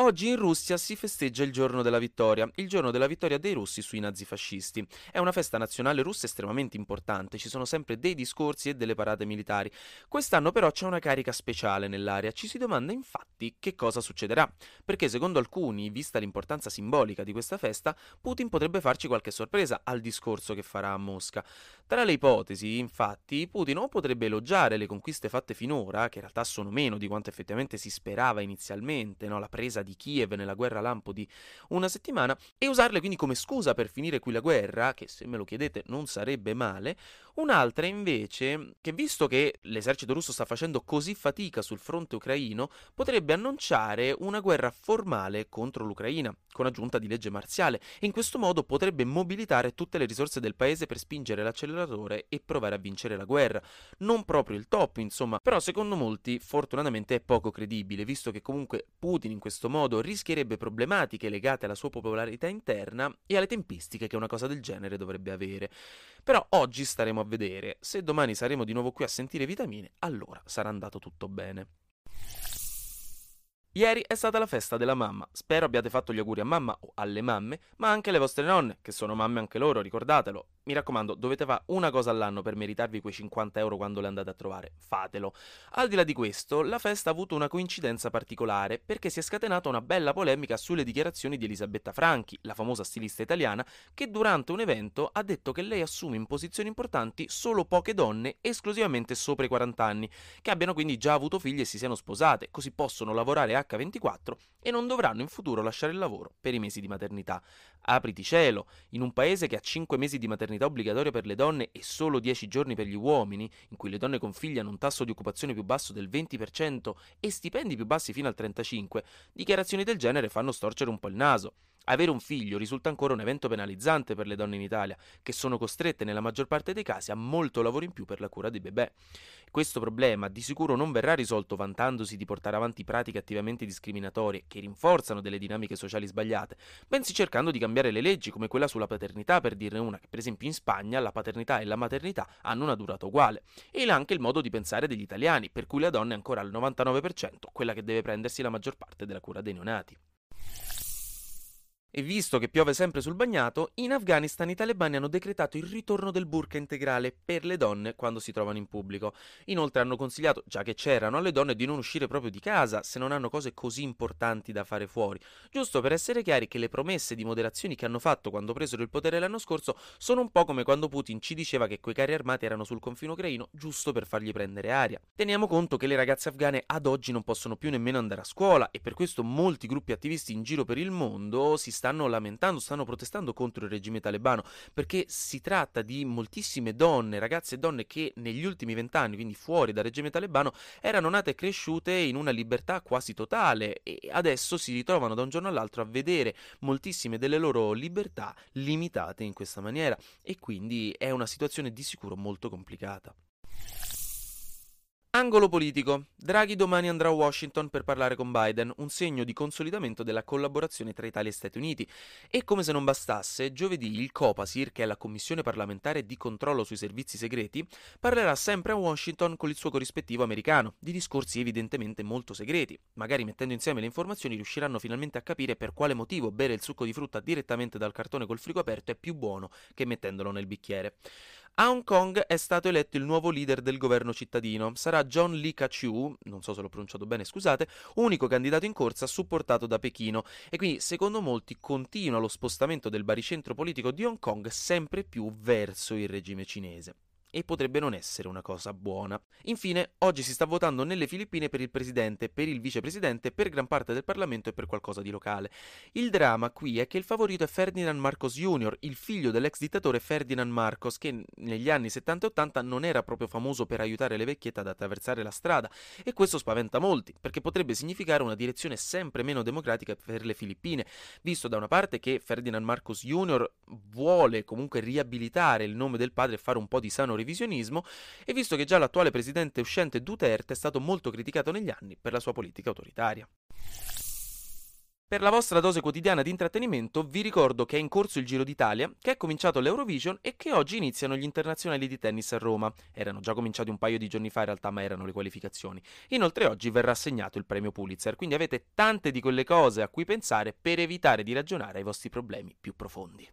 Oggi in Russia si festeggia il giorno della vittoria, il giorno della vittoria dei russi sui nazifascisti. È una festa nazionale russa estremamente importante, ci sono sempre dei discorsi e delle parate militari. Quest'anno però c'è una carica speciale nell'aria, ci si domanda infatti che cosa succederà, perché secondo alcuni, vista l'importanza simbolica di questa festa, Putin potrebbe farci qualche sorpresa al discorso che farà a Mosca. Tra le ipotesi, infatti, Putin o potrebbe elogiare le conquiste fatte finora, che in realtà sono meno di quanto effettivamente si sperava inizialmente, no? la presa di Kiev nella guerra lampo di una settimana e usarle quindi come scusa per finire qui la guerra, che se me lo chiedete non sarebbe male, un'altra invece che visto che l'esercito russo sta facendo così fatica sul fronte ucraino, potrebbe annunciare una guerra formale contro l'Ucraina, con aggiunta di legge marziale, e in questo modo potrebbe mobilitare tutte le risorse del paese per spingere l'acceleratore e provare a vincere la guerra. Non proprio il top, insomma, però secondo molti fortunatamente è poco credibile, visto che comunque Putin in questo modo rischierebbe problematiche legate alla sua popolarità interna e alle tempistiche che una cosa del genere dovrebbe avere. Però oggi staremo a vedere, se domani saremo di nuovo qui a sentire vitamine, allora sarà andato tutto bene. Ieri è stata la festa della mamma. Spero abbiate fatto gli auguri a mamma o alle mamme, ma anche alle vostre nonne, che sono mamme anche loro, ricordatelo. Mi raccomando, dovete fare una cosa all'anno per meritarvi quei 50 euro quando le andate a trovare. Fatelo. Al di là di questo, la festa ha avuto una coincidenza particolare perché si è scatenata una bella polemica sulle dichiarazioni di Elisabetta Franchi, la famosa stilista italiana, che durante un evento ha detto che lei assume in posizioni importanti solo poche donne esclusivamente sopra i 40 anni, che abbiano quindi già avuto figli e si siano sposate, così possono lavorare H24 e non dovranno in futuro lasciare il lavoro per i mesi di maternità. Apriti cielo, in un paese che ha 5 mesi di maternità obbligatoria per le donne e solo 10 giorni per gli uomini, in cui le donne con figli hanno un tasso di occupazione più basso del 20% e stipendi più bassi fino al 35%, dichiarazioni del genere fanno storcere un po' il naso. Avere un figlio risulta ancora un evento penalizzante per le donne in Italia, che sono costrette nella maggior parte dei casi a molto lavoro in più per la cura dei bebè. Questo problema di sicuro non verrà risolto vantandosi di portare avanti pratiche attivamente discriminatorie che rinforzano delle dinamiche sociali sbagliate, bensì cercando di cambiare le leggi come quella sulla paternità, per dirne una che per esempio in Spagna la paternità e la maternità hanno una durata uguale, e anche il modo di pensare degli italiani, per cui la donna è ancora al 99% quella che deve prendersi la maggior parte della cura dei neonati. E visto che piove sempre sul bagnato, in Afghanistan i talebani hanno decretato il ritorno del burka integrale per le donne quando si trovano in pubblico. Inoltre hanno consigliato, già che c'erano, alle donne di non uscire proprio di casa se non hanno cose così importanti da fare fuori, giusto per essere chiari che le promesse di moderazioni che hanno fatto quando presero il potere l'anno scorso sono un po' come quando Putin ci diceva che quei carri armati erano sul confine ucraino giusto per fargli prendere aria. Teniamo conto che le ragazze afghane ad oggi non possono più nemmeno andare a scuola e per questo molti gruppi attivisti in giro per il mondo si stanno lamentando, stanno protestando contro il regime talebano, perché si tratta di moltissime donne, ragazze e donne che negli ultimi vent'anni, quindi fuori dal regime talebano, erano nate e cresciute in una libertà quasi totale e adesso si ritrovano da un giorno all'altro a vedere moltissime delle loro libertà limitate in questa maniera e quindi è una situazione di sicuro molto complicata. Angolo politico. Draghi domani andrà a Washington per parlare con Biden, un segno di consolidamento della collaborazione tra Italia e Stati Uniti. E come se non bastasse, giovedì il COPASIR, che è la Commissione parlamentare di controllo sui servizi segreti, parlerà sempre a Washington con il suo corrispettivo americano, di discorsi evidentemente molto segreti. Magari mettendo insieme le informazioni riusciranno finalmente a capire per quale motivo bere il succo di frutta direttamente dal cartone col frigo aperto è più buono che mettendolo nel bicchiere. A Hong Kong è stato eletto il nuovo leader del governo cittadino. Sarà John Lee Ka-chiu, non so se l'ho pronunciato bene, scusate, unico candidato in corsa supportato da Pechino. E quindi, secondo molti, continua lo spostamento del baricentro politico di Hong Kong sempre più verso il regime cinese e potrebbe non essere una cosa buona. Infine, oggi si sta votando nelle Filippine per il presidente, per il vicepresidente, per gran parte del Parlamento e per qualcosa di locale. Il dramma qui è che il favorito è Ferdinand Marcos Jr., il figlio dell'ex dittatore Ferdinand Marcos, che negli anni 70 e 80 non era proprio famoso per aiutare le vecchiette ad attraversare la strada, e questo spaventa molti, perché potrebbe significare una direzione sempre meno democratica per le Filippine, visto da una parte che Ferdinand Marcos Jr. vuole comunque riabilitare il nome del padre e fare un po' di sano revisionismo e visto che già l'attuale presidente uscente Duterte è stato molto criticato negli anni per la sua politica autoritaria. Per la vostra dose quotidiana di intrattenimento vi ricordo che è in corso il Giro d'Italia, che è cominciato l'Eurovision e che oggi iniziano gli internazionali di tennis a Roma. Erano già cominciati un paio di giorni fa in realtà, ma erano le qualificazioni. Inoltre oggi verrà assegnato il premio Pulitzer, quindi avete tante di quelle cose a cui pensare per evitare di ragionare ai vostri problemi più profondi.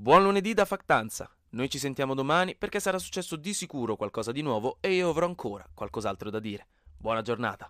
Buon lunedì da Factanza! Noi ci sentiamo domani perché sarà successo di sicuro qualcosa di nuovo e io avrò ancora qualcos'altro da dire. Buona giornata!